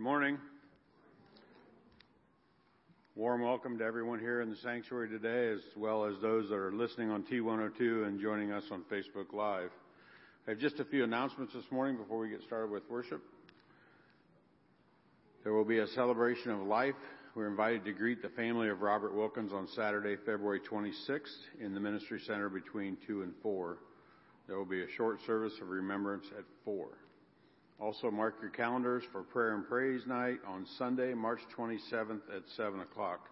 Good morning. Warm welcome to everyone here in the sanctuary today, as well as those that are listening on T102 and joining us on Facebook Live. I have just a few announcements this morning before we get started with worship. There will be a celebration of life. We're invited to greet the family of Robert Wilkins on Saturday, February 26th in the Ministry Center between 2 and 4. There will be a short service of remembrance at 4. Also, mark your calendars for prayer and praise night on Sunday, March 27th at 7 o'clock.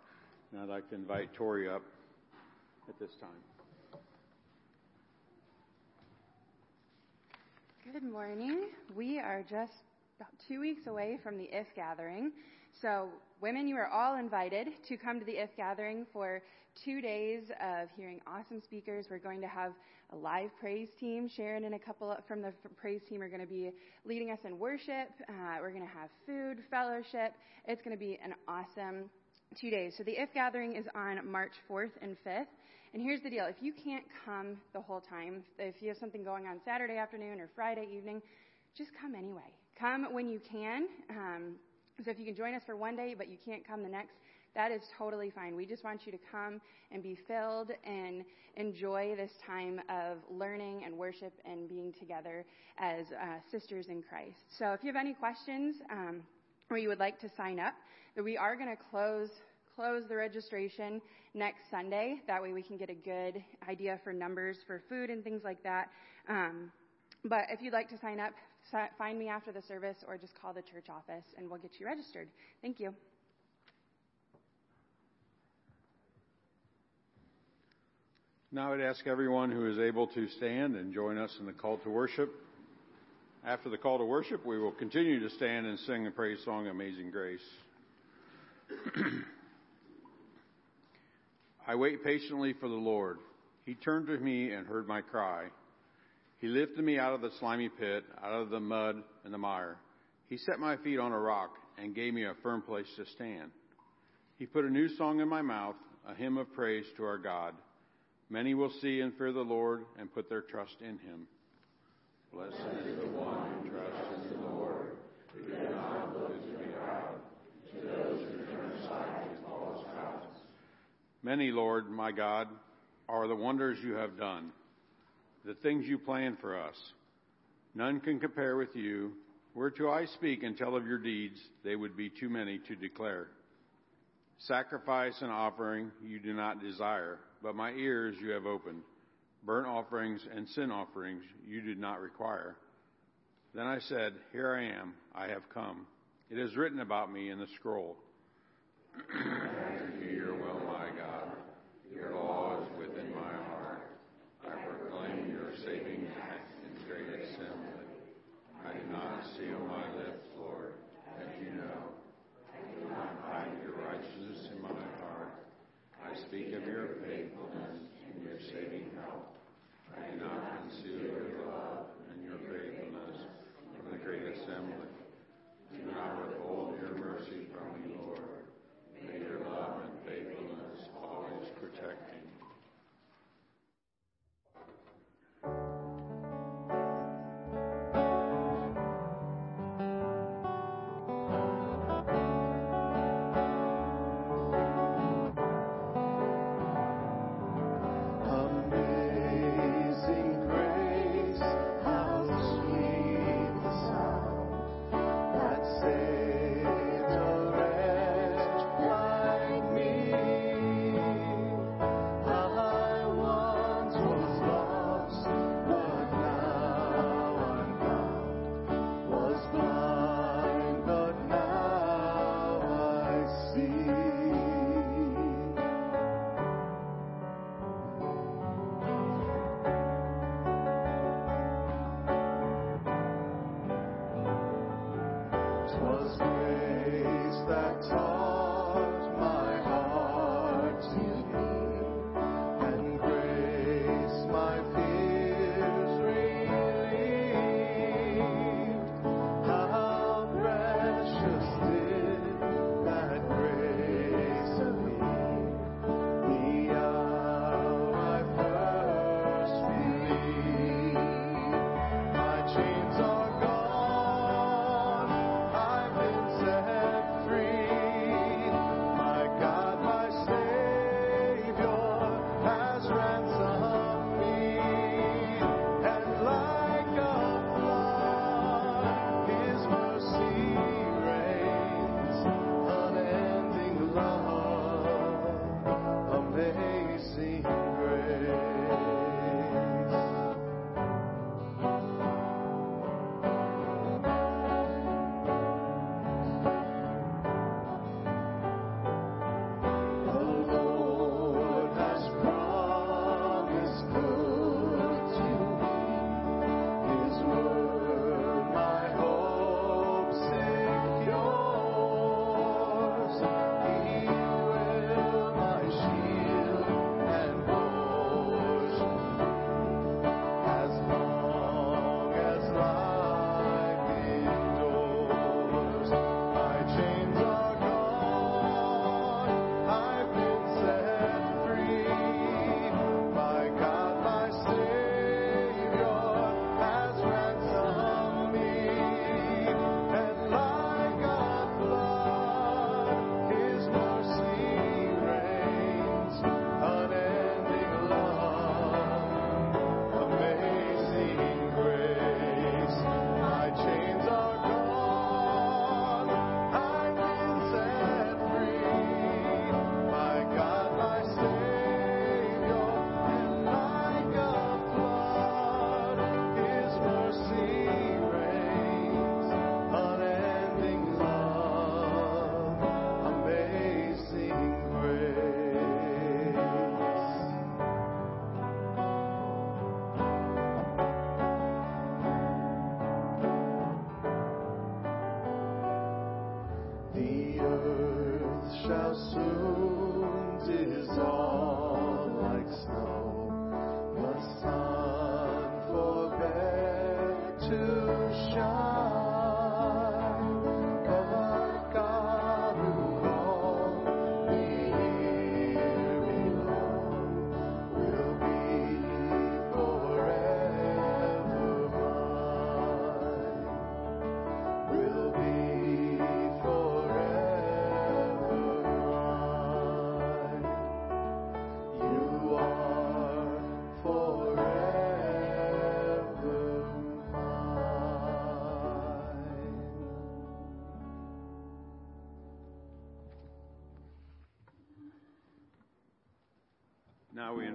And I'd like to invite Tori up at this time. Good morning. We are just about two weeks away from the IF gathering. So, women, you are all invited to come to the IF gathering for two days of hearing awesome speakers. We're going to have a live praise team. Sharon and a couple from the praise team are going to be leading us in worship. Uh, we're going to have food, fellowship. It's going to be an awesome two days. So the IF gathering is on March 4th and 5th. And here's the deal. If you can't come the whole time, if you have something going on Saturday afternoon or Friday evening, just come anyway. Come when you can. Um, so if you can join us for one day, but you can't come the next, that is totally fine. We just want you to come and be filled and enjoy this time of learning and worship and being together as uh, sisters in Christ. So if you have any questions um, or you would like to sign up, we are going to close close the registration next Sunday. That way we can get a good idea for numbers for food and things like that. Um, but if you'd like to sign up, find me after the service or just call the church office and we'll get you registered. Thank you. Now I'd ask everyone who is able to stand and join us in the call to worship. After the call to worship, we will continue to stand and sing the praise song Amazing Grace. I wait patiently for the Lord. He turned to me and heard my cry. He lifted me out of the slimy pit, out of the mud and the mire. He set my feet on a rock and gave me a firm place to stand. He put a new song in my mouth, a hymn of praise to our God. Many will see and fear the Lord and put their trust in him. Blessed is the one who trusts in the Lord, who not look to the crowd, to those who turn aside false. Many, Lord, my God, are the wonders you have done, the things you plan for us. None can compare with you. Were to I speak and tell of your deeds, they would be too many to declare. Sacrifice and offering you do not desire but my ears you have opened. Burnt offerings and sin offerings you did not require. Then I said, Here I am, I have come. It is written about me in the scroll.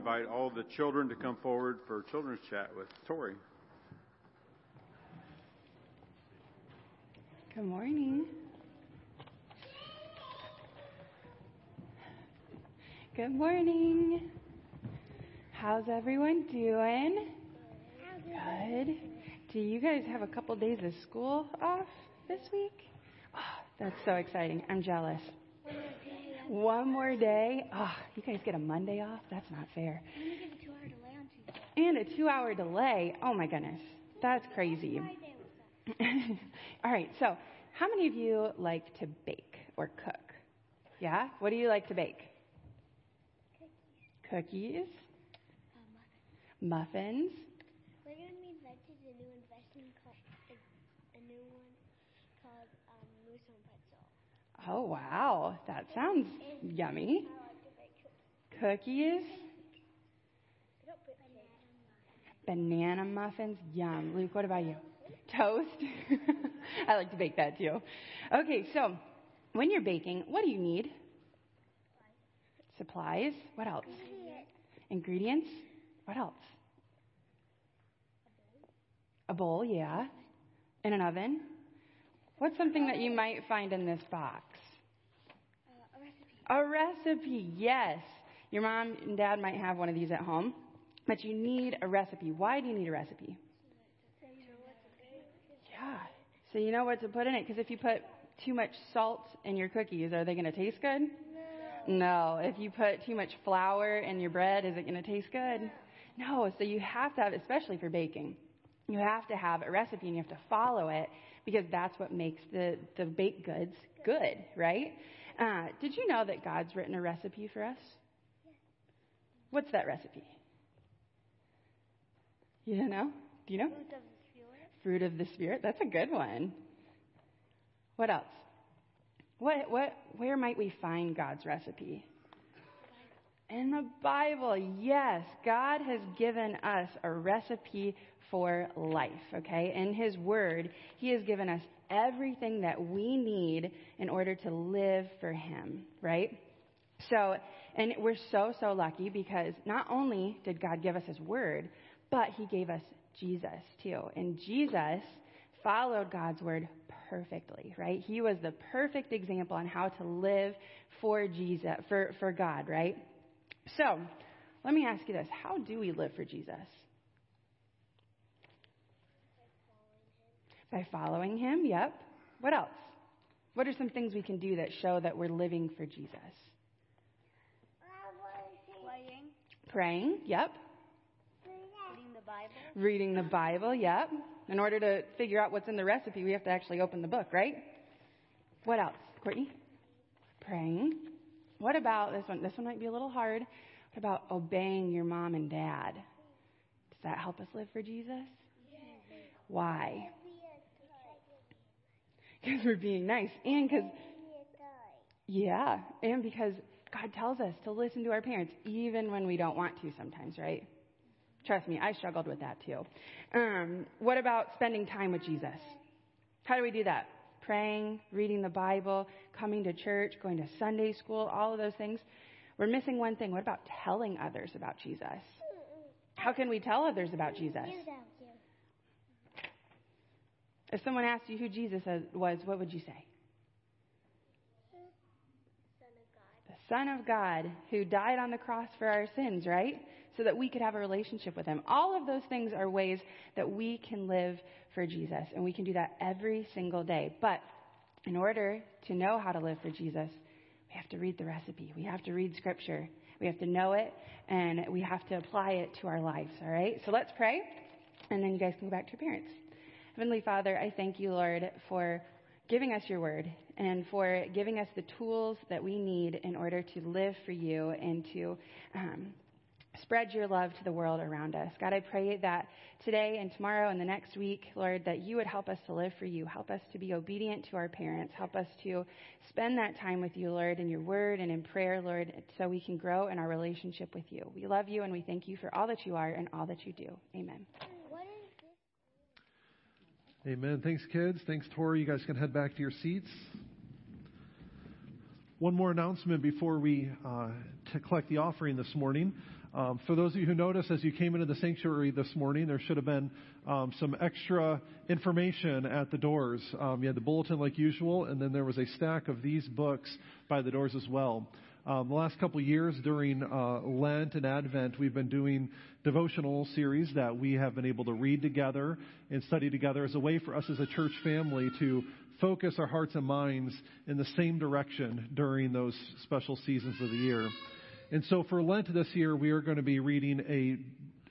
invite all the children to come forward for children's chat with Tori. Good morning. Good morning. How's everyone doing? Good. Do you guys have a couple days of school off this week? Oh, that's so exciting. I'm jealous. One more day. Oh, you guys get a Monday off? That's not fair. And a two hour delay. Oh my goodness. That's crazy. All right, so how many of you like to bake or cook? Yeah? What do you like to bake? Cookies. Cookies. Muffins. We're going to be invented a new investment called a, a new one called um, Moose on Pretzel. Oh, wow. That sounds yummy. Cookies. Banana muffins. Yum. Luke, what about you? Toast. I like to bake that too. Okay, so when you're baking, what do you need? Supplies. What else? Ingredients. What else? A bowl, yeah. In an oven. What's something that you might find in this box? A recipe. Yes. Your mom and dad might have one of these at home, but you need a recipe. Why do you need a recipe? Yeah. So you know what to put in it, because if you put too much salt in your cookies, are they going to taste good? No. If you put too much flour in your bread, is it going to taste good? No. So you have to have, especially for baking, you have to have a recipe and you have to follow it because that's what makes the, the baked goods good, right? Uh, did you know that God's written a recipe for us? What's that recipe? You don't know? Do you know? Fruit of the Spirit. Fruit of the Spirit. That's a good one. What else? What, what, where might we find God's recipe? In the Bible, yes. God has given us a recipe for life, okay? In His Word, He has given us everything that we need in order to live for Him, right? So, and we're so, so lucky because not only did God give us His Word, but He gave us Jesus too. And Jesus followed God's Word perfectly, right? He was the perfect example on how to live for Jesus, for, for God, right? So, let me ask you this. How do we live for Jesus? By following Him, yep. What else? What are some things we can do that show that we're living for Jesus? Playing. Praying, yep. Reading the Bible. Reading the Bible, yep. In order to figure out what's in the recipe, we have to actually open the book, right? What else, Courtney? Praying. What about this one? This one might be a little hard. What about obeying your mom and dad? Does that help us live for Jesus? Why? Because we're being nice. And because, yeah, and because God tells us to listen to our parents even when we don't want to sometimes, right? Trust me, I struggled with that too. Um, what about spending time with Jesus? How do we do that? Praying, reading the Bible, coming to church, going to Sunday school, all of those things. We're missing one thing. What about telling others about Jesus? How can we tell others about Jesus? If someone asked you who Jesus was, what would you say? The Son of God who died on the cross for our sins, right? So that we could have a relationship with Him. All of those things are ways that we can live for Jesus, and we can do that every single day. But in order to know how to live for Jesus, we have to read the recipe. We have to read Scripture. We have to know it, and we have to apply it to our lives, all right? So let's pray, and then you guys can go back to your parents. Heavenly Father, I thank you, Lord, for giving us your word and for giving us the tools that we need in order to live for you and to um, spread your love to the world around us. God, I pray that today and tomorrow and the next week, Lord, that you would help us to live for you. Help us to be obedient to our parents. Help us to spend that time with you, Lord, in your word and in prayer, Lord, so we can grow in our relationship with you. We love you and we thank you for all that you are and all that you do. Amen. Amen. Thanks, kids. Thanks, Tori. You guys can head back to your seats. One more announcement before we uh, collect the offering this morning. Um, for those of you who noticed as you came into the sanctuary this morning, there should have been um, some extra information at the doors. Um, you had the bulletin like usual, and then there was a stack of these books by the doors as well. Um, the last couple years during uh, Lent and Advent, we've been doing devotional series that we have been able to read together and study together as a way for us as a church family to focus our hearts and minds in the same direction during those special seasons of the year. And so for Lent this year, we are going to be reading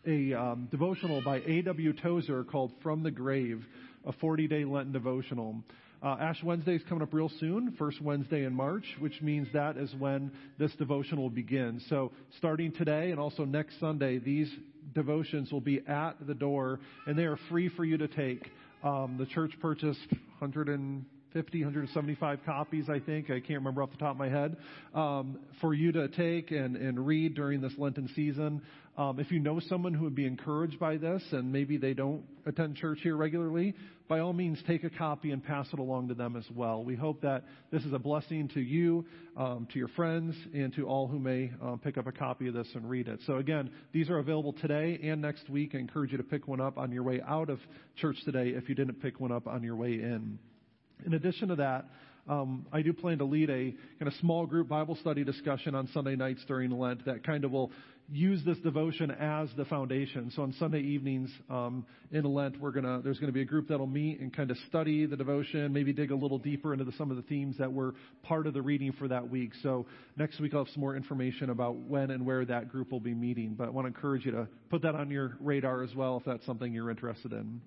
a, a um, devotional by A.W. Tozer called From the Grave, a 40 day Lenten devotional. Uh, Ash Wednesday is coming up real soon, first Wednesday in March, which means that is when this devotion will begin. So starting today and also next Sunday, these devotions will be at the door and they are free for you to take. Um, the church purchased 100 and 50, 175 copies, I think. I can't remember off the top of my head. Um, for you to take and, and read during this Lenten season. Um, if you know someone who would be encouraged by this and maybe they don't attend church here regularly, by all means take a copy and pass it along to them as well. We hope that this is a blessing to you, um, to your friends, and to all who may um, pick up a copy of this and read it. So again, these are available today and next week. I encourage you to pick one up on your way out of church today if you didn't pick one up on your way in. In addition to that, um, I do plan to lead a kind of small group Bible study discussion on Sunday nights during Lent that kind of will use this devotion as the foundation. So on Sunday evenings um, in Lent, we're gonna there's going to be a group that'll meet and kind of study the devotion, maybe dig a little deeper into the, some of the themes that were part of the reading for that week. So next week I'll have some more information about when and where that group will be meeting. But I want to encourage you to put that on your radar as well if that's something you're interested in.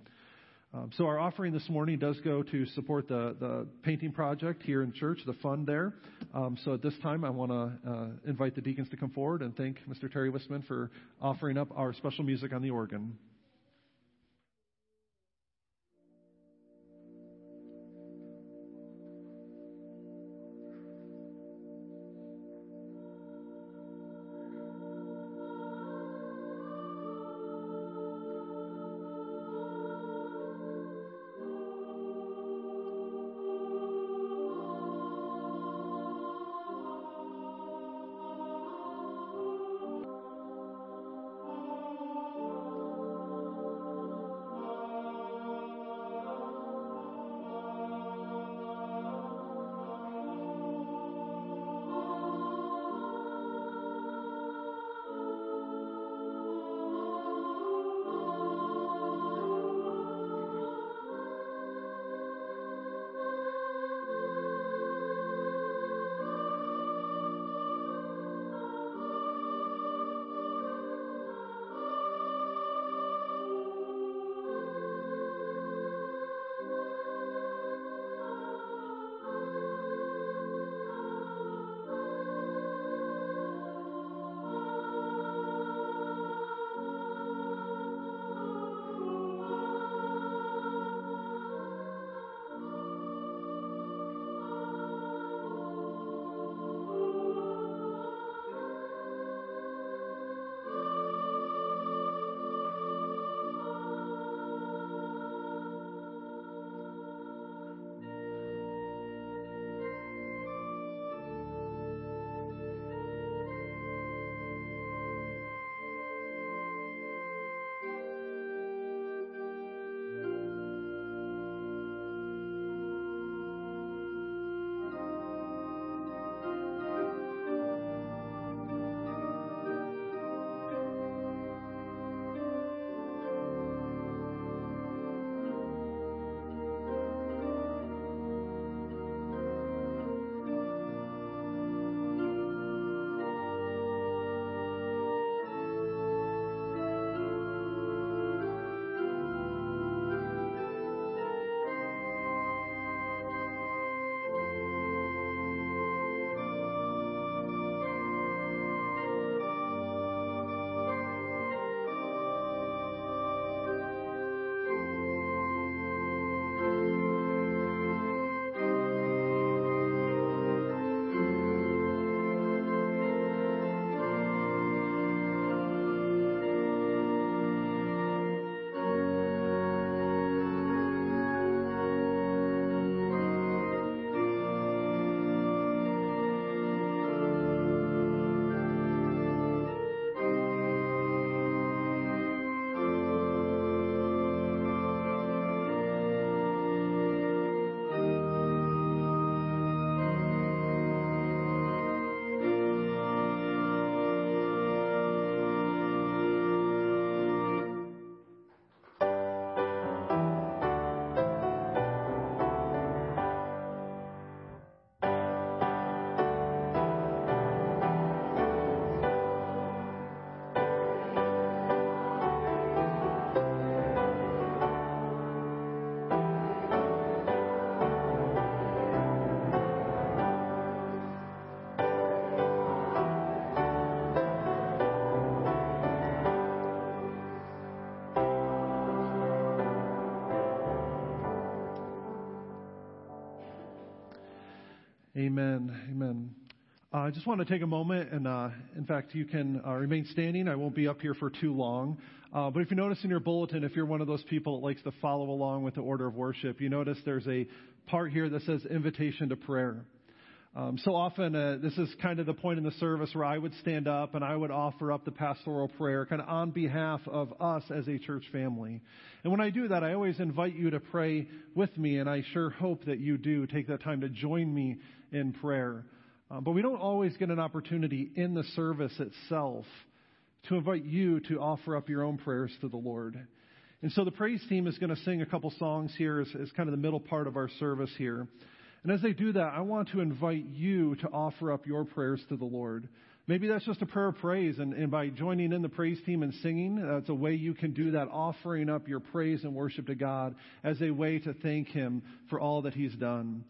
Um, so our offering this morning does go to support the, the painting project here in church, the fund there. Um, so at this time, I want to uh, invite the deacons to come forward and thank Mr. Terry Wistman for offering up our special music on the organ. Amen. Amen. Uh, I just want to take a moment, and uh, in fact, you can uh, remain standing. I won't be up here for too long. Uh, but if you notice in your bulletin, if you're one of those people that likes to follow along with the order of worship, you notice there's a part here that says invitation to prayer. Um, so often, uh, this is kind of the point in the service where I would stand up and I would offer up the pastoral prayer, kind of on behalf of us as a church family. And when I do that, I always invite you to pray with me, and I sure hope that you do take that time to join me in prayer. Uh, but we don't always get an opportunity in the service itself to invite you to offer up your own prayers to the Lord. And so the praise team is going to sing a couple songs here as, as kind of the middle part of our service here. And as they do that, I want to invite you to offer up your prayers to the Lord. Maybe that's just a prayer of praise, and, and by joining in the praise team and singing, that's a way you can do that, offering up your praise and worship to God as a way to thank Him for all that He's done.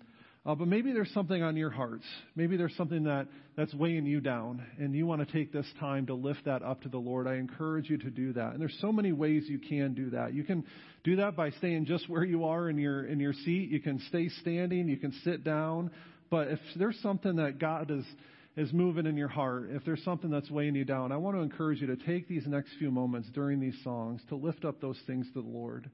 Uh, but maybe there's something on your hearts. Maybe there's something that, that's weighing you down, and you want to take this time to lift that up to the Lord. I encourage you to do that. And there's so many ways you can do that. You can do that by staying just where you are in your in your seat. You can stay standing. You can sit down. But if there's something that God is is moving in your heart, if there's something that's weighing you down, I want to encourage you to take these next few moments during these songs to lift up those things to the Lord.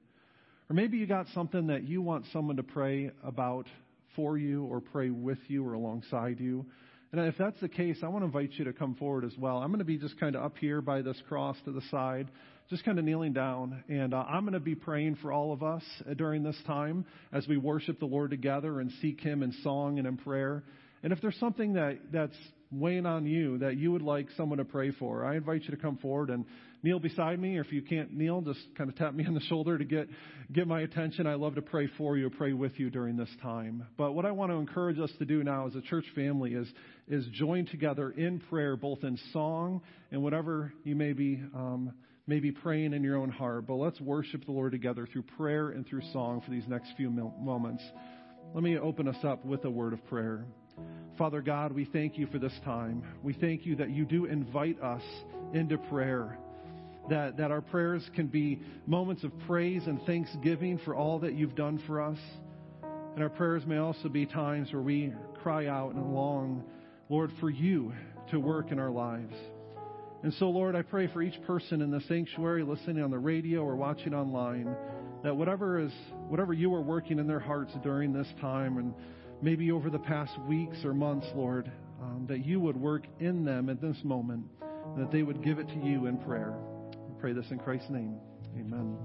Or maybe you got something that you want someone to pray about for you or pray with you or alongside you. And if that's the case, I want to invite you to come forward as well. I'm going to be just kind of up here by this cross to the side, just kind of kneeling down. And uh, I'm going to be praying for all of us uh, during this time as we worship the Lord together and seek Him in song and in prayer. And if there's something that, that's weighing on you that you would like someone to pray for, I invite you to come forward and kneel beside me. Or if you can't kneel, just kind of tap me on the shoulder to get, get my attention. I love to pray for you, pray with you during this time. But what I want to encourage us to do now as a church family is, is join together in prayer, both in song and whatever you may be, um, may be praying in your own heart. But let's worship the Lord together through prayer and through song for these next few moments. Let me open us up with a word of prayer. Father God, we thank you for this time. We thank you that you do invite us into prayer that, that our prayers can be moments of praise and thanksgiving for all that you've done for us. And our prayers may also be times where we cry out and long, Lord, for you to work in our lives. And so, Lord, I pray for each person in the sanctuary listening on the radio or watching online that whatever is whatever you are working in their hearts during this time and maybe over the past weeks or months, Lord, um, that you would work in them at this moment, and that they would give it to you in prayer pray this in Christ's name. Amen.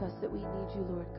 Confess that we need you, Lord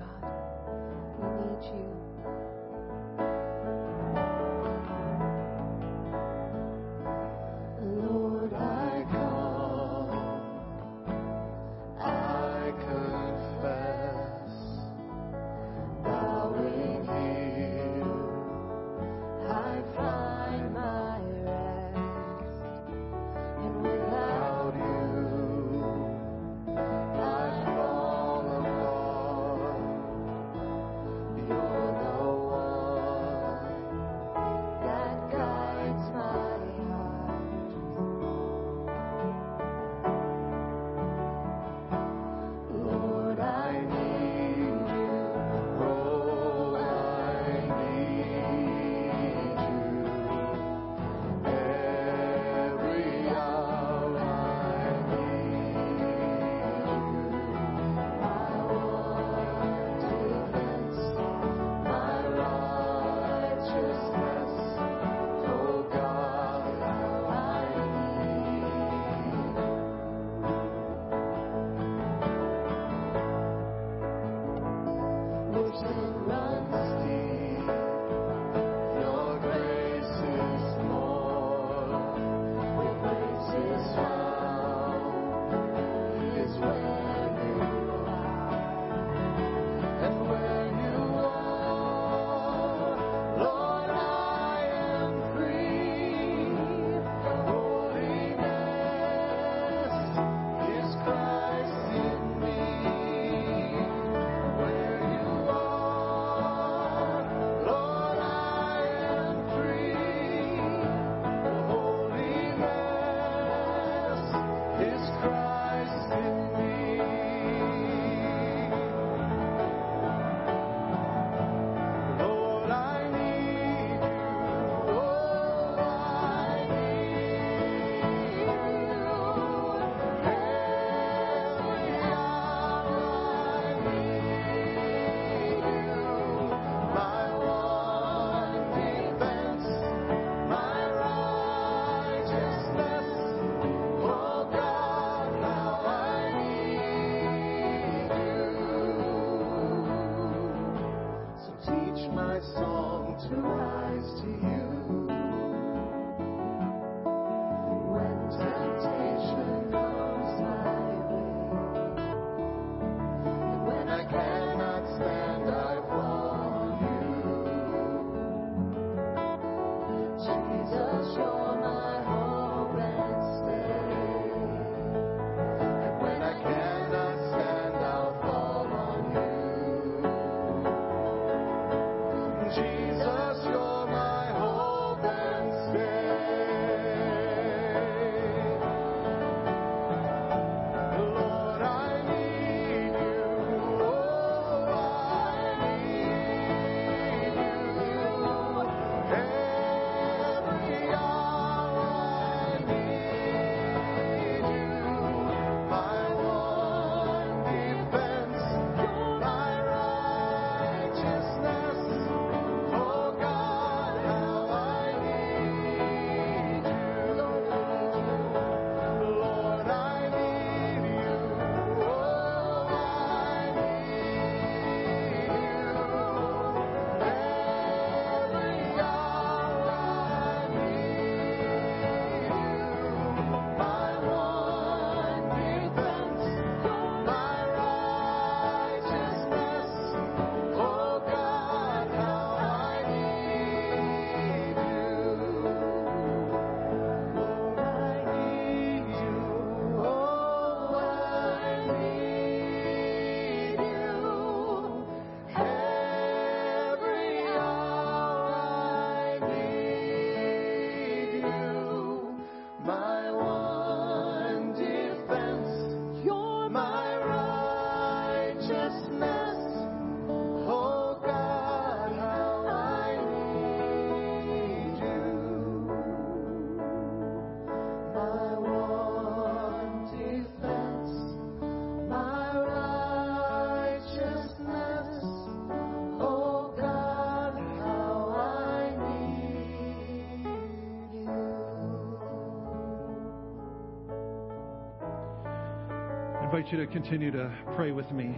invite you to continue to pray with me.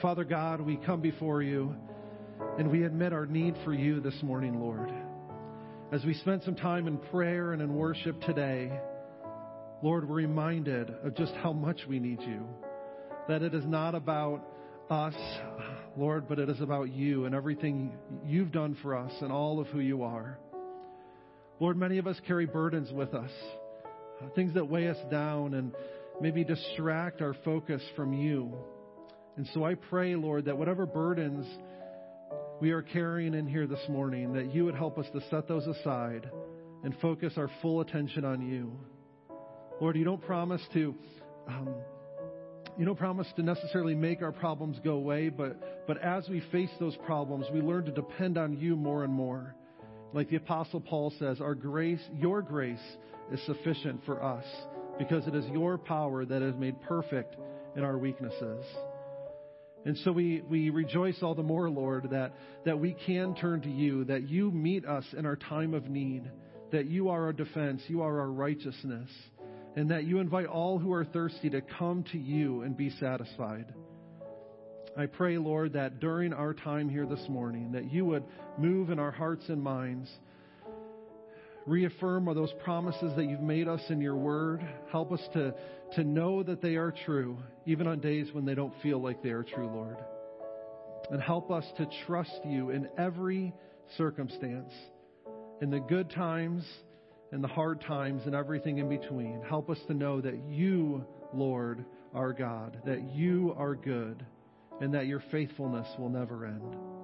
Father God, we come before you and we admit our need for you this morning, Lord. As we spend some time in prayer and in worship today, Lord, we're reminded of just how much we need you. That it is not about us, Lord, but it is about you and everything you've done for us and all of who you are. Lord, many of us carry burdens with us, things that weigh us down and maybe distract our focus from you. And so I pray, Lord, that whatever burdens we are carrying in here this morning, that you would help us to set those aside and focus our full attention on you. Lord, you don't promise to. Um, you don't promise to necessarily make our problems go away, but, but as we face those problems, we learn to depend on you more and more. Like the Apostle Paul says, our grace, your grace is sufficient for us because it is your power that is made perfect in our weaknesses. And so we, we rejoice all the more, Lord, that, that we can turn to you, that you meet us in our time of need, that you are our defense, you are our righteousness, and that you invite all who are thirsty to come to you and be satisfied. I pray, Lord, that during our time here this morning, that you would move in our hearts and minds reaffirm are those promises that you've made us in your word. Help us to, to know that they are true, even on days when they don't feel like they are true, Lord. And help us to trust you in every circumstance, in the good times and the hard times and everything in between. Help us to know that you, Lord, are God, that you are good, and that your faithfulness will never end.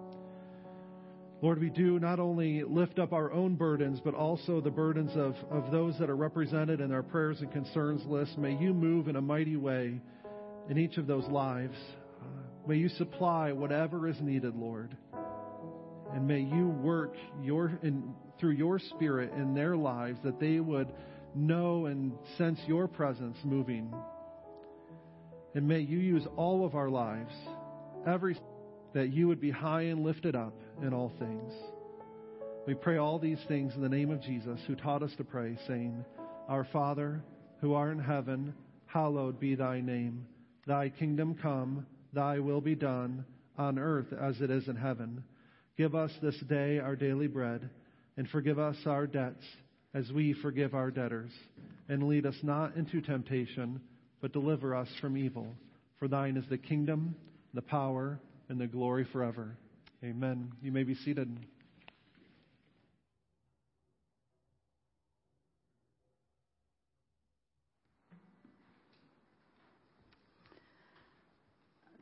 Lord, we do not only lift up our own burdens, but also the burdens of, of those that are represented in our prayers and concerns list. May you move in a mighty way in each of those lives. Uh, may you supply whatever is needed, Lord. And may you work your, in, through your Spirit in their lives that they would know and sense your presence moving. And may you use all of our lives, every that you would be high and lifted up in all things. We pray all these things in the name of Jesus, who taught us to pray, saying, Our Father, who art in heaven, hallowed be thy name. Thy kingdom come, thy will be done, on earth as it is in heaven. Give us this day our daily bread, and forgive us our debts, as we forgive our debtors. And lead us not into temptation, but deliver us from evil. For thine is the kingdom, the power, and the glory forever. Amen. You may be seated.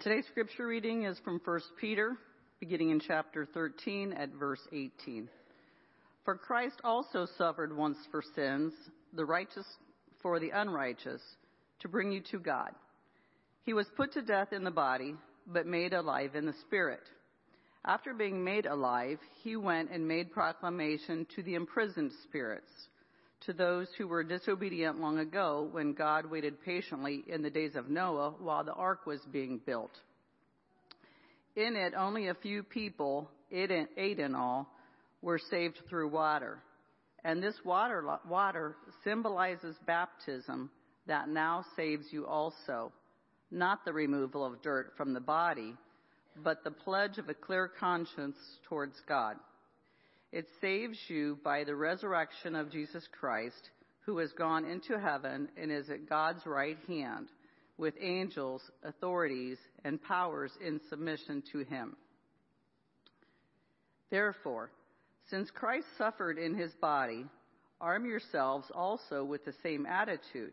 Today's scripture reading is from 1 Peter, beginning in chapter 13 at verse 18. For Christ also suffered once for sins, the righteous for the unrighteous, to bring you to God. He was put to death in the body, but made alive in the spirit after being made alive, he went and made proclamation to the imprisoned spirits, to those who were disobedient long ago when God waited patiently in the days of Noah while the ark was being built. In it, only a few people, eight in all, were saved through water. And this water, water symbolizes baptism that now saves you also, not the removal of dirt from the body but the pledge of a clear conscience towards God. It saves you by the resurrection of Jesus Christ, who has gone into heaven and is at God's right hand, with angels, authorities, and powers in submission to him. Therefore, since Christ suffered in his body, arm yourselves also with the same attitude,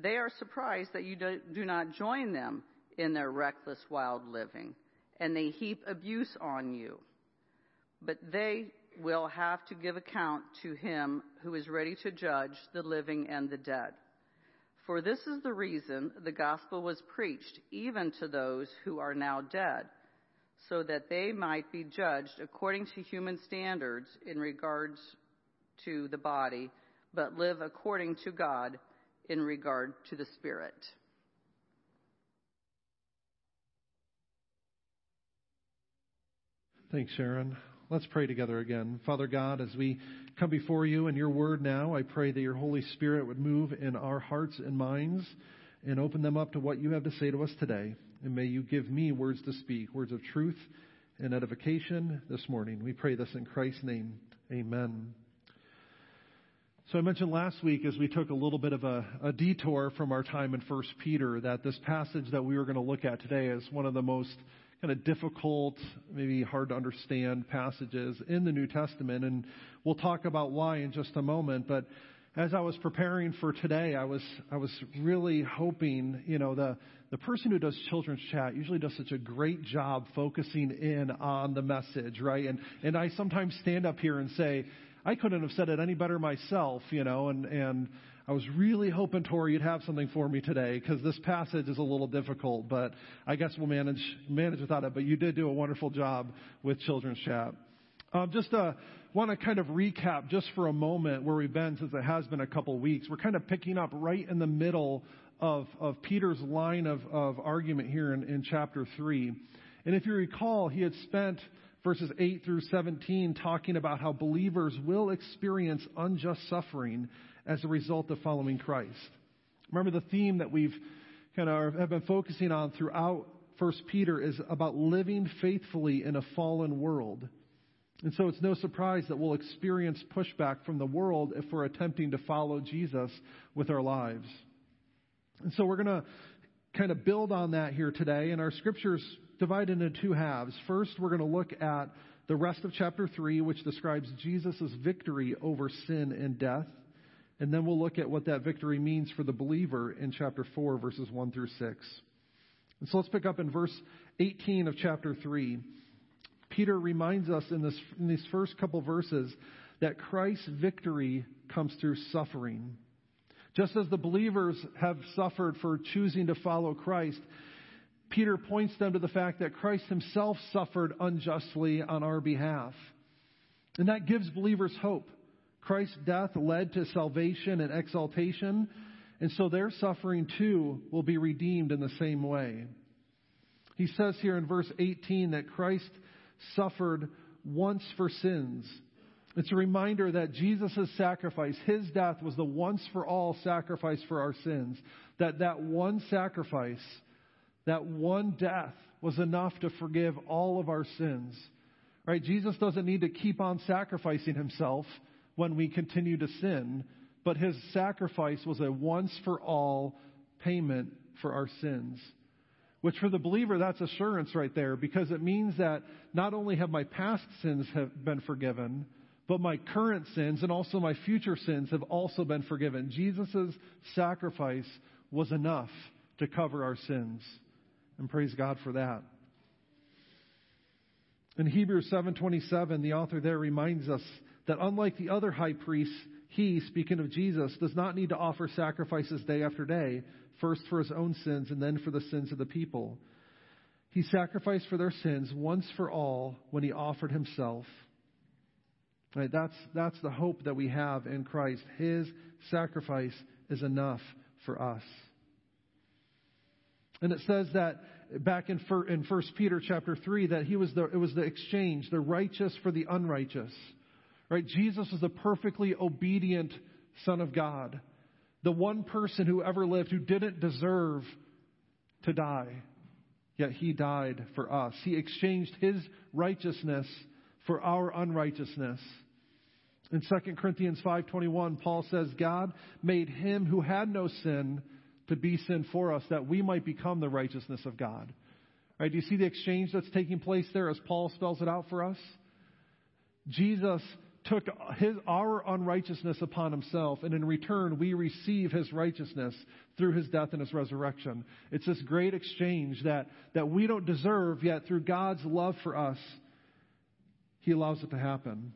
They are surprised that you do not join them in their reckless, wild living and they heap abuse on you. But they will have to give account to him who is ready to judge the living and the dead. For this is the reason the gospel was preached even to those who are now dead, so that they might be judged according to human standards in regards to the body, but live according to God in regard to the spirit. Thanks, Sharon. Let's pray together again. Father God, as we come before you in your word now, I pray that your Holy Spirit would move in our hearts and minds and open them up to what you have to say to us today. And may you give me words to speak, words of truth and edification this morning. We pray this in Christ's name. Amen. So I mentioned last week as we took a little bit of a, a detour from our time in First Peter that this passage that we were going to look at today is one of the most kind of difficult, maybe hard to understand passages in the New Testament. And we'll talk about why in just a moment. But as I was preparing for today, I was, I was really hoping, you know, the, the person who does children's chat usually does such a great job focusing in on the message, right? And, and I sometimes stand up here and say, I couldn't have said it any better myself, you know, and, and I was really hoping, Tori, you'd have something for me today because this passage is a little difficult, but I guess we'll manage, manage without it. But you did do a wonderful job with Children's Chat. Um, just uh, want to kind of recap just for a moment where we've been since it has been a couple weeks. We're kind of picking up right in the middle of, of Peter's line of, of argument here in, in chapter 3. And if you recall, he had spent verses 8 through 17 talking about how believers will experience unjust suffering as a result of following Christ. Remember the theme that we've kind of have been focusing on throughout First Peter is about living faithfully in a fallen world. And so it's no surprise that we'll experience pushback from the world if we're attempting to follow Jesus with our lives. And so we're going to kind of build on that here today. And our scriptures divided into two halves. First, we're going to look at the rest of chapter 3, which describes Jesus' victory over sin and death. And then we'll look at what that victory means for the believer in chapter 4, verses 1 through 6. And so let's pick up in verse 18 of chapter 3. Peter reminds us in, this, in these first couple verses that Christ's victory comes through suffering. Just as the believers have suffered for choosing to follow Christ, Peter points them to the fact that Christ himself suffered unjustly on our behalf. And that gives believers hope. Christ's death led to salvation and exaltation, and so their suffering too will be redeemed in the same way. He says here in verse 18 that Christ suffered once for sins. It's a reminder that Jesus' sacrifice, his death, was the once for all sacrifice for our sins. That that one sacrifice, that one death, was enough to forgive all of our sins. Right? Jesus doesn't need to keep on sacrificing himself when we continue to sin, but his sacrifice was a once for all payment for our sins. Which for the believer, that's assurance right there because it means that not only have my past sins have been forgiven, but my current sins and also my future sins have also been forgiven. Jesus' sacrifice was enough to cover our sins. And praise God for that. In Hebrews 7:27, the author there reminds us that unlike the other high priests, he, speaking of Jesus, does not need to offer sacrifices day after day, first for his own sins and then for the sins of the people. He sacrificed for their sins once for all when he offered himself. Right, that's, that's the hope that we have in Christ. His sacrifice is enough for us. And it says that back in, in 1 Peter chapter 3 that he was the, it was the exchange, the righteous for the unrighteous. Right? Jesus was the perfectly obedient Son of God. The one person who ever lived who didn't deserve to die. Yet he died for us. He exchanged his righteousness for our unrighteousness. In 2 Corinthians 5:21, Paul says, "God made him who had no sin to be sin for us that we might become the righteousness of God." Right? Do you see the exchange that's taking place there as Paul spells it out for us? Jesus took his, our unrighteousness upon himself, and in return, we receive his righteousness through his death and his resurrection. It's this great exchange that, that we don't deserve, yet through God's love for us, he allows it to happen.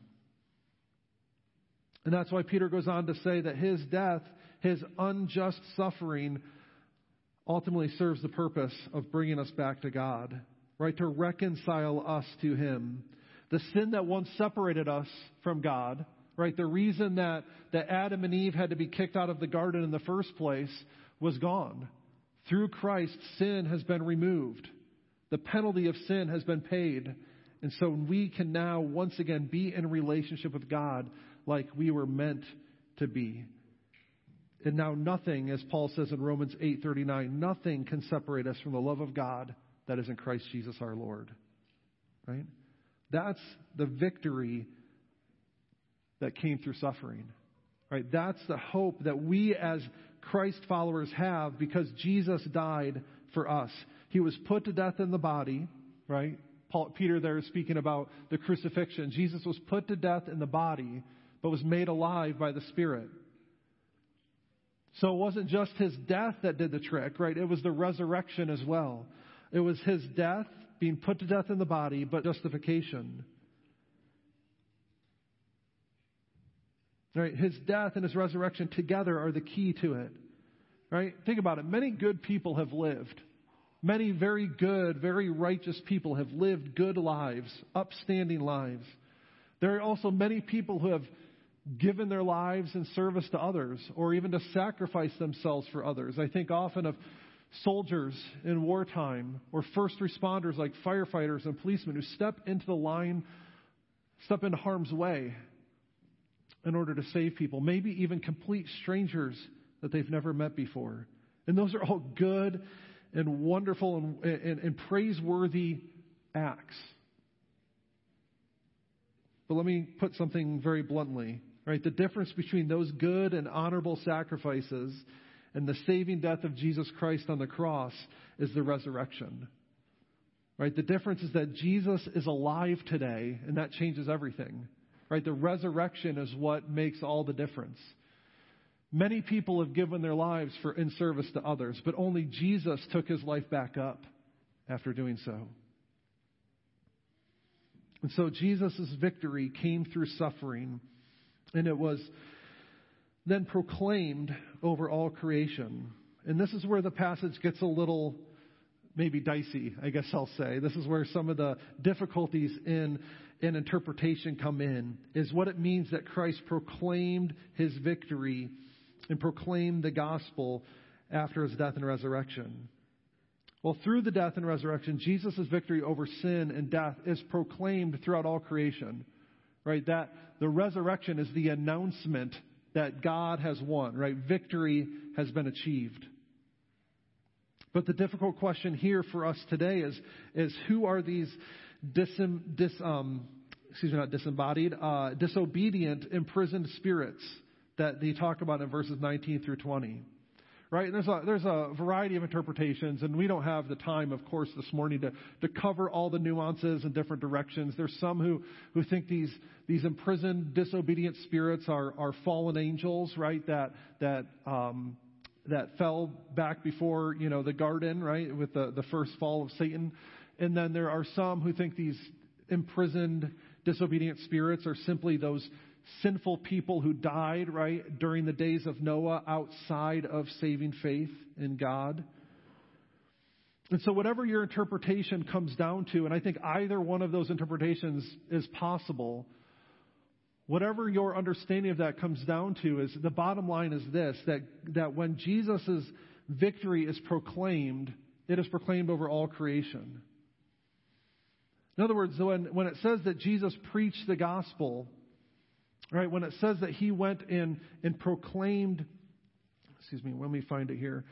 And that's why Peter goes on to say that his death his unjust suffering ultimately serves the purpose of bringing us back to God, right? To reconcile us to him. The sin that once separated us from God, right? The reason that, that Adam and Eve had to be kicked out of the garden in the first place was gone. Through Christ, sin has been removed. The penalty of sin has been paid. And so we can now once again be in relationship with God like we were meant to be. And now nothing, as Paul says in Romans 8:39, nothing can separate us from the love of God that is in Christ Jesus our Lord. Right? That's the victory that came through suffering. Right? That's the hope that we as Christ followers have because Jesus died for us. He was put to death in the body, right? Paul, Peter there is speaking about the crucifixion. Jesus was put to death in the body, but was made alive by the Spirit. So it wasn't just his death that did the trick, right? It was the resurrection as well. It was his death, being put to death in the body, but justification. Right? His death and his resurrection together are the key to it. Right? Think about it. Many good people have lived. Many very good, very righteous people have lived good lives, upstanding lives. There are also many people who have given their lives in service to others or even to sacrifice themselves for others. I think often of soldiers in wartime or first responders like firefighters and policemen who step into the line, step into harm's way in order to save people, maybe even complete strangers that they've never met before. And those are all good and wonderful and, and, and praiseworthy acts. But let me put something very bluntly. Right? The difference between those good and honorable sacrifices and the saving death of Jesus Christ on the cross is the resurrection. Right? The difference is that Jesus is alive today, and that changes everything. Right? The resurrection is what makes all the difference. Many people have given their lives for in service to others, but only Jesus took his life back up after doing so. And so Jesus' victory came through suffering, and it was then proclaimed over all creation. And this is where the passage gets a little maybe dicey, I guess I'll say. This is where some of the difficulties in, in interpretation come in, is what it means that Christ proclaimed his victory and proclaimed the gospel after his death and resurrection. Well, through the death and resurrection, Jesus' victory over sin and death is proclaimed throughout all creation. Right? That the resurrection is the announcement that God has won, right? Victory has been achieved. But the difficult question here for us today is, is who are these disem, dis, um, excuse me, not disembodied, uh, disobedient, imprisoned spirits that they talk about in verses 19 through 20? Right? And there's a, there's a variety of interpretations, and we don't have the time, of course, this morning to, to cover all the nuances and different directions. There's some who, who think these, these imprisoned, disobedient spirits are, are fallen angels, right? That, that, um, that fell back before, you know, the garden, right? With the, the first fall of Satan. And then there are some who think these imprisoned, disobedient spirits are simply those sinful people who died, right, during the days of Noah outside of saving faith in God. And so, whatever your interpretation comes down to, and I think either one of those interpretations is possible, whatever your understanding of that comes down to is the bottom line is this that, that when Jesus' victory is proclaimed, it is proclaimed over all creation. In other words, when, when it says that Jesus preached the gospel, Right? When it says that he went in and proclaimed, excuse me, when we find it here,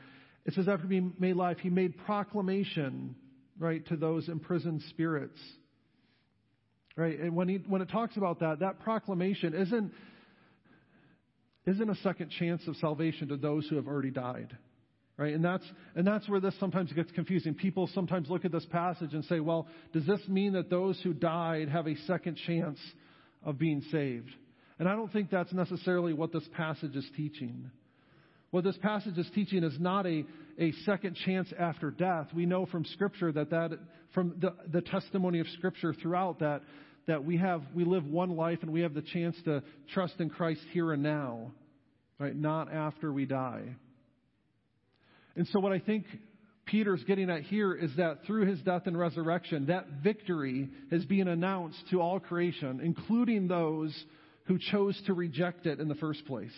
it says after being made live, he made proclamation, right, to those imprisoned spirits. Right? And when he when it talks about that, that proclamation isn't isn't a second chance of salvation to those who have already died. Right? And that's and that's where this sometimes gets confusing. People sometimes look at this passage and say, well, does this mean that those who died have a second chance of being saved? And I don't think that's necessarily what this passage is teaching. What this passage is teaching is not a, a second chance after death. We know from Scripture that, that from the, the testimony of Scripture throughout that, that we have we live one life and we have the chance to trust in Christ here and now. right? Not after we die. And so, what I think Peter's getting at here is that through his death and resurrection, that victory is being announced to all creation, including those who chose to reject it in the first place.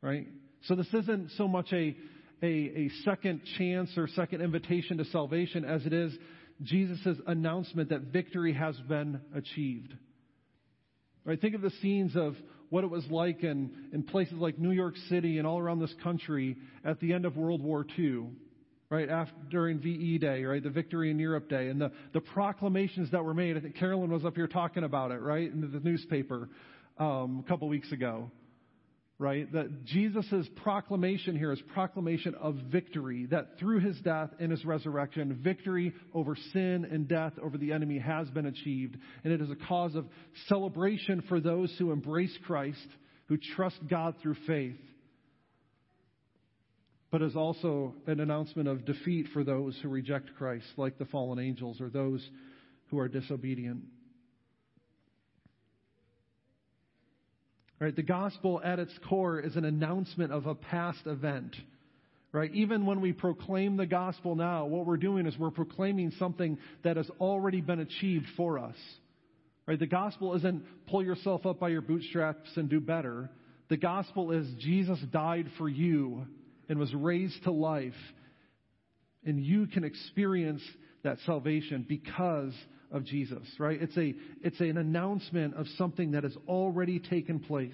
Right? So, this isn't so much a, a, a second chance or second invitation to salvation as it is Jesus' announcement that victory has been achieved. Right? Think of the scenes of what it was like in, in places like New York City and all around this country at the end of World War II, right, after, during VE Day, right, the Victory in Europe Day, and the, the proclamations that were made. I think Carolyn was up here talking about it, right, in the newspaper um, a couple weeks ago right? That Jesus' proclamation here is proclamation of victory, that through his death and his resurrection, victory over sin and death over the enemy has been achieved. And it is a cause of celebration for those who embrace Christ, who trust God through faith. But is also an announcement of defeat for those who reject Christ, like the fallen angels or those who are disobedient. Right? The gospel at its core is an announcement of a past event. Right? Even when we proclaim the gospel now, what we're doing is we're proclaiming something that has already been achieved for us. Right? The gospel isn't pull yourself up by your bootstraps and do better. The gospel is Jesus died for you and was raised to life. And you can experience that salvation because of Jesus, right? It's a it's an announcement of something that has already taken place.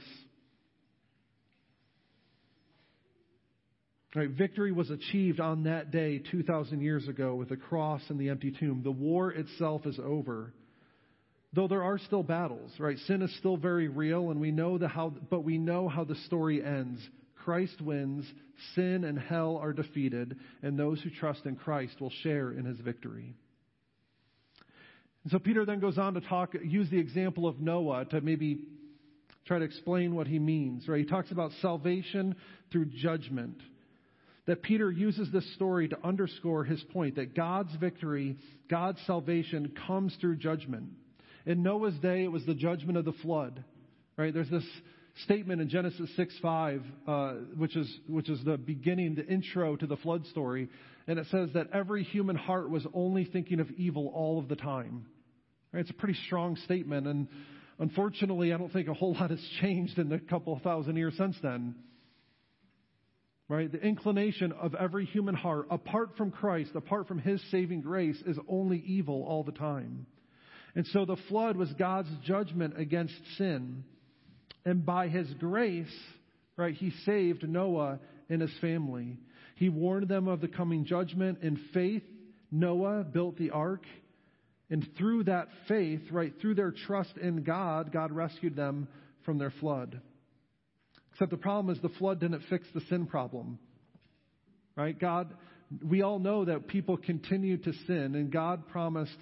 Right, victory was achieved on that day 2,000 years ago with the cross and the empty tomb. The war itself is over. Though there are still battles, right? Sin is still very real, and we know the how, but we know how the story ends. Christ wins, sin and hell are defeated, and those who trust in Christ will share in his victory. And so Peter then goes on to talk, use the example of Noah to maybe try to explain what he means, right? He talks about salvation through judgment. That Peter uses this story to underscore his point that God's victory, God's salvation comes through judgment. In Noah's day, it was the judgment of the flood, right? There's this statement in Genesis 6 5, uh, which, is, which is the beginning, the intro to the flood story. And it says that every human heart was only thinking of evil all of the time. It's a pretty strong statement, and unfortunately, I don't think a whole lot has changed in the couple thousand years since then. Right? The inclination of every human heart, apart from Christ, apart from His saving grace, is only evil all the time. And so the flood was God's judgment against sin. And by His grace, right, He saved Noah and his family. He warned them of the coming judgment. In faith, Noah built the ark and through that faith, right, through their trust in God, God rescued them from their flood. Except the problem is the flood didn't fix the sin problem. Right? God, we all know that people continue to sin, and God promised,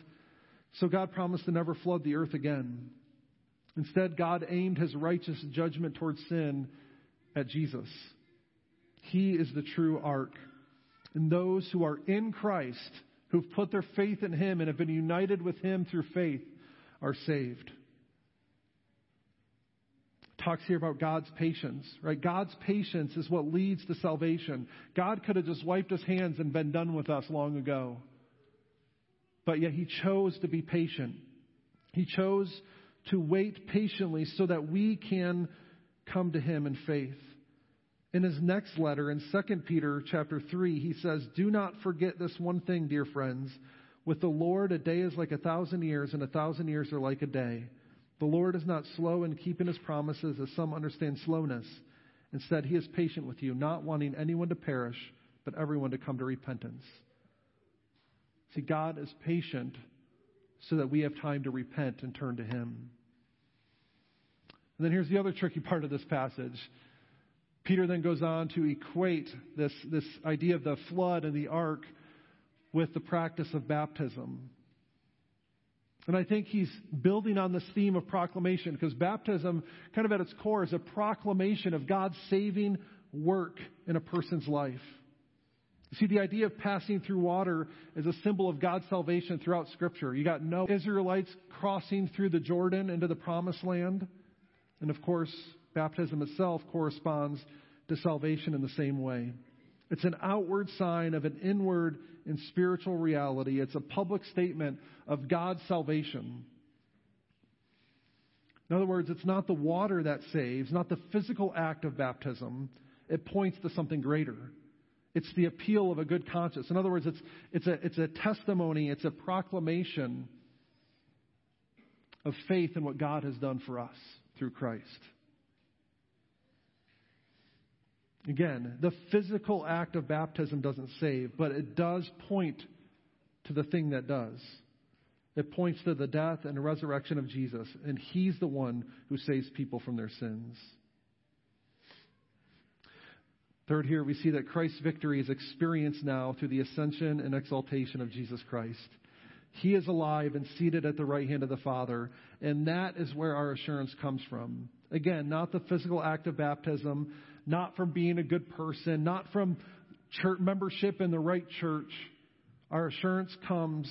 so God promised to never flood the earth again. Instead, God aimed his righteous judgment towards sin at Jesus. He is the true ark. And those who are in Christ, who've put their faith in Him and have been united with Him through faith are saved. Talks here about God's patience, right? God's patience is what leads to salvation. God could have just wiped His hands and been done with us long ago. But yet He chose to be patient. He chose to wait patiently so that we can come to Him in faith. In his next letter, in 2 Peter chapter 3, he says, Do not forget this one thing, dear friends. With the Lord, a day is like a thousand years, and a thousand years are like a day. The Lord is not slow in keeping his promises, as some understand slowness. Instead, he is patient with you, not wanting anyone to perish, but everyone to come to repentance. See, God is patient so that we have time to repent and turn to him. And then here's the other tricky part of this passage. Peter then goes on to equate this, this idea of the flood and the ark with the practice of baptism. And I think he's building on this theme of proclamation because baptism, kind of at its core, is a proclamation of God's saving work in a person's life. You see, the idea of passing through water is a symbol of God's salvation throughout Scripture. You got Noah Israelites crossing through the Jordan into the promised land. And of course, baptism itself corresponds to salvation in the same way. It's an outward sign of an inward and spiritual reality. It's a public statement of God's salvation. In other words, it's not the water that saves, not the physical act of baptism. It points to something greater. It's the appeal of a good conscience. In other words, it's, it's, a, it's a testimony, it's a proclamation of faith in what God has done for us through Christ. Again, the physical act of baptism doesn't save, but it does point to the thing that does. It points to the death and resurrection of Jesus, and He's the one who saves people from their sins. Third, here we see that Christ's victory is experienced now through the ascension and exaltation of Jesus Christ. He is alive and seated at the right hand of the Father, and that is where our assurance comes from. Again, not the physical act of baptism, not from being a good person, not from church membership in the right church. Our assurance comes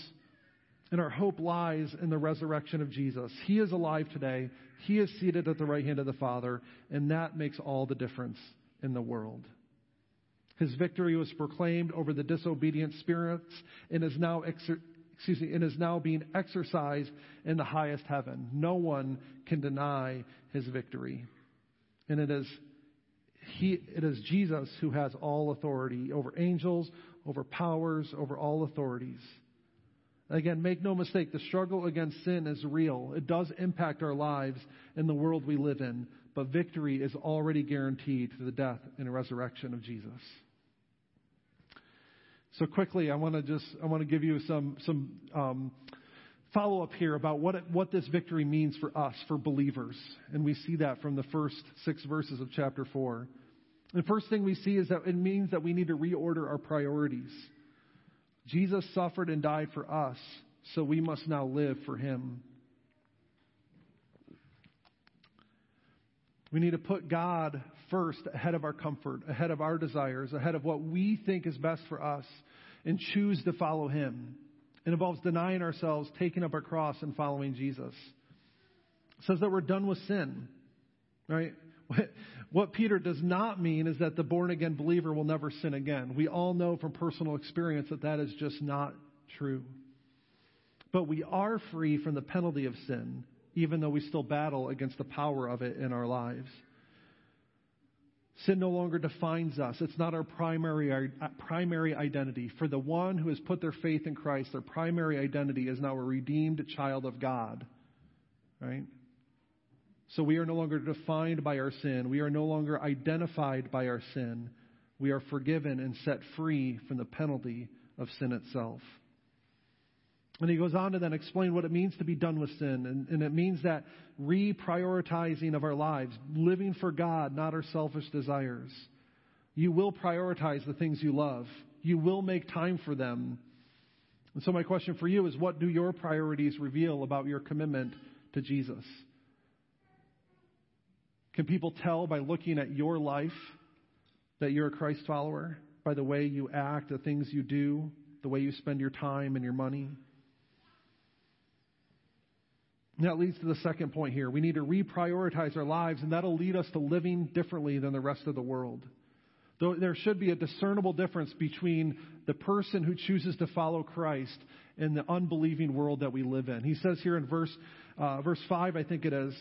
and our hope lies in the resurrection of Jesus. He is alive today. He is seated at the right hand of the Father, and that makes all the difference in the world. His victory was proclaimed over the disobedient spirits and is now exer- excuse me, and is now being exercised in the highest heaven. No one can deny his victory. And it is he, it is Jesus who has all authority over angels, over powers, over all authorities. Again, make no mistake, the struggle against sin is real. It does impact our lives in the world we live in, but victory is already guaranteed through the death and resurrection of Jesus. So quickly, I want to just I want to give you some some um, follow up here about what it, what this victory means for us, for believers, and we see that from the first six verses of chapter four. The first thing we see is that it means that we need to reorder our priorities. Jesus suffered and died for us, so we must now live for Him. We need to put God first ahead of our comfort, ahead of our desires, ahead of what we think is best for us, and choose to follow Him. It involves denying ourselves, taking up our cross, and following Jesus. It says that we're done with sin, right? What Peter does not mean is that the born again believer will never sin again. We all know from personal experience that that is just not true. But we are free from the penalty of sin even though we still battle against the power of it in our lives. Sin no longer defines us. It's not our primary, uh, primary identity. For the one who has put their faith in Christ, their primary identity is now a redeemed child of God. Right? So we are no longer defined by our sin. We are no longer identified by our sin. We are forgiven and set free from the penalty of sin itself. And he goes on to then explain what it means to be done with sin. And, and, it means that reprioritizing of our lives, living for God, not our selfish desires. You will prioritize the things you love, you will make time for them. And so, my question for you is what do your priorities reveal about your commitment to Jesus? Can people tell by looking at your life that you're a Christ follower? By the way you act, the things you do, the way you spend your time and your money? That leads to the second point here. We need to reprioritize our lives, and that'll lead us to living differently than the rest of the world. Though there should be a discernible difference between the person who chooses to follow Christ and the unbelieving world that we live in. He says here in verse uh, verse five, I think it is,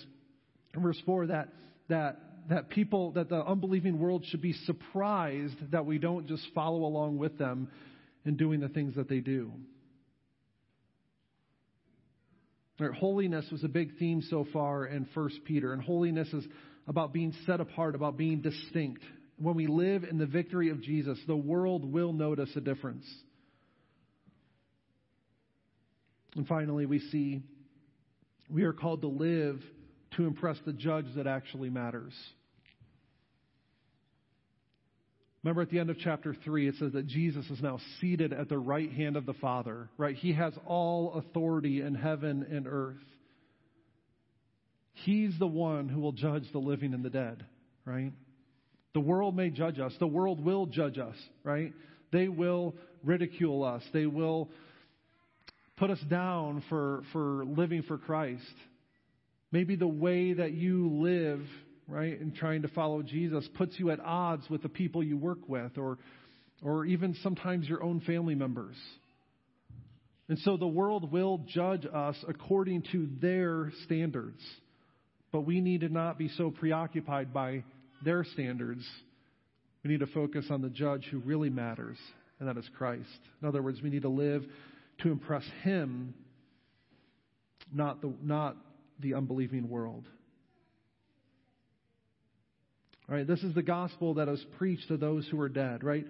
verse four, that that that people that the unbelieving world should be surprised that we don't just follow along with them in doing the things that they do. Right, holiness was a big theme so far in 1 Peter, and holiness is about being set apart, about being distinct. When we live in the victory of Jesus, the world will notice a difference. And finally, we see we are called to live to impress the judge that actually matters. Remember at the end of chapter 3, it says that Jesus is now seated at the right hand of the Father, right? He has all authority in heaven and earth. He's the one who will judge the living and the dead, right? The world may judge us. The world will judge us, right? They will ridicule us. They will put us down for, for living for Christ. Maybe the way that you live right, and trying to follow Jesus puts you at odds with the people you work with or, or even sometimes your own family members. And so the world will judge us according to their standards. But we need to not be so preoccupied by their standards. We need to focus on the judge who really matters, and that is Christ. In other words, we need to live to impress Him, not the, not the unbelieving world. Right, this is the gospel that is preached to those who are dead, right?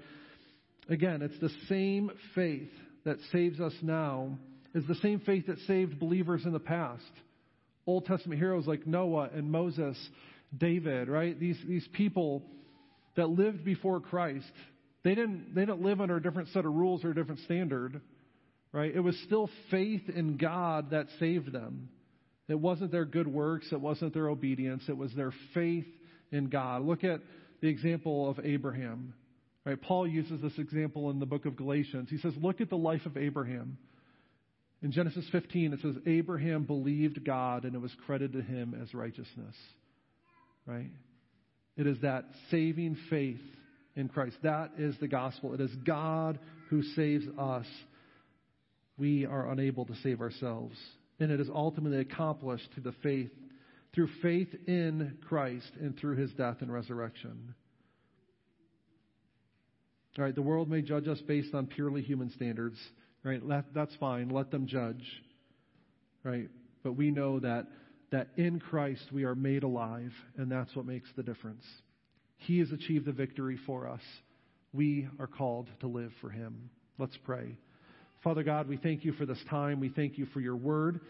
Again, it's the same faith that saves us now is the same faith that saved believers in the past. Old Testament heroes like Noah and Moses, David, right? These, these people that lived before Christ, they didn't, they didn't live under a different set of rules or a different standard, right? It was still faith in God that saved them. It wasn't their good works, it wasn't their obedience, it was their faith in God. Look at the example of Abraham. Right? Paul uses this example in the book of Galatians. He says, Look at the life of Abraham. In Genesis 15, it says, Abraham believed God and it was credited to him as righteousness. Right? It is that saving faith in Christ. That is the gospel. It is God who saves us. We are unable to save ourselves. And it is ultimately accomplished through the faith, through faith in Christ and through his death and resurrection. All right, the world may judge us based on purely human standards. Right, that's fine. Let them judge. Right, but we know that that in Christ we are made alive, and that's what makes the difference. He has achieved the victory for us. We are called to live for Him. Let's pray. Father God, we thank you for this time. We thank you for your word.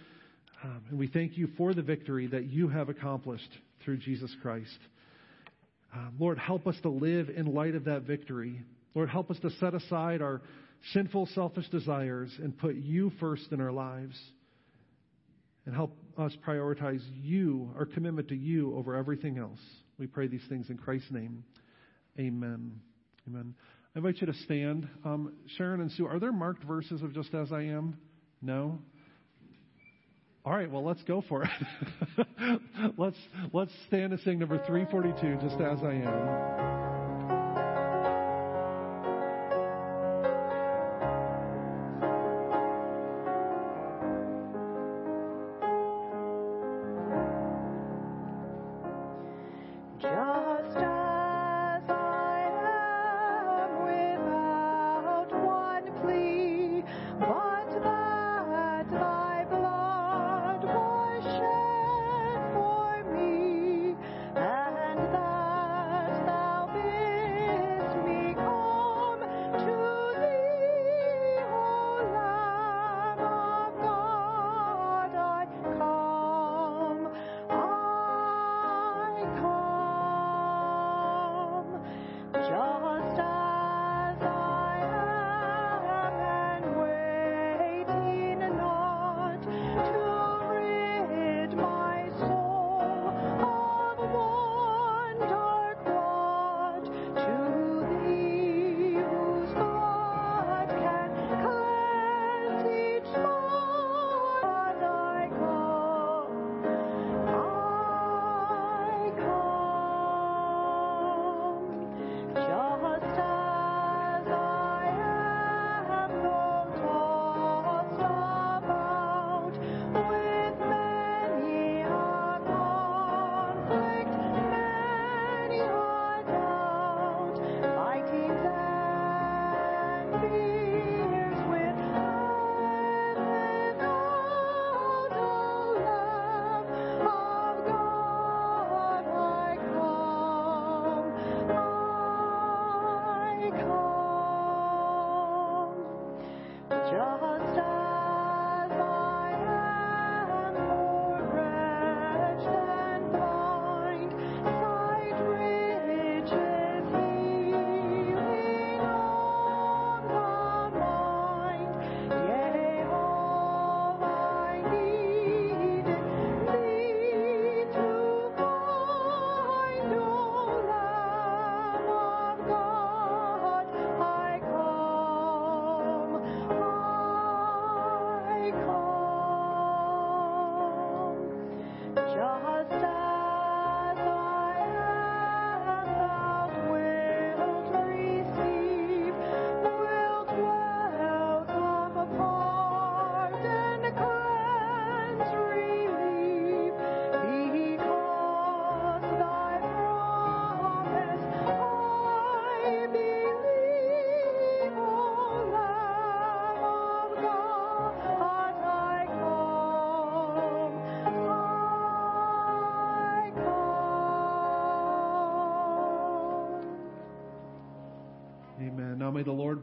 Um, and we thank you for the victory that you have accomplished through Jesus Christ. Um, Lord, help us to live in light of that victory. Lord, help us to set aside our sinful, selfish desires and put you first in our lives. And help us prioritize you, our commitment to you, over everything else. We pray these things in Christ's name. Amen. Amen. I invite you to stand. Um, Sharon and Sue, are there marked verses of Just As I Am? No? All right, well, let's go for it. let's, let's stand and sing number 342, Just As I Am.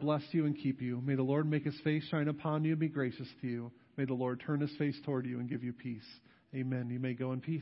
Bless you and keep you. May the Lord make his face shine upon you and be gracious to you. May the Lord turn his face toward you and give you peace. Amen. You may go in peace.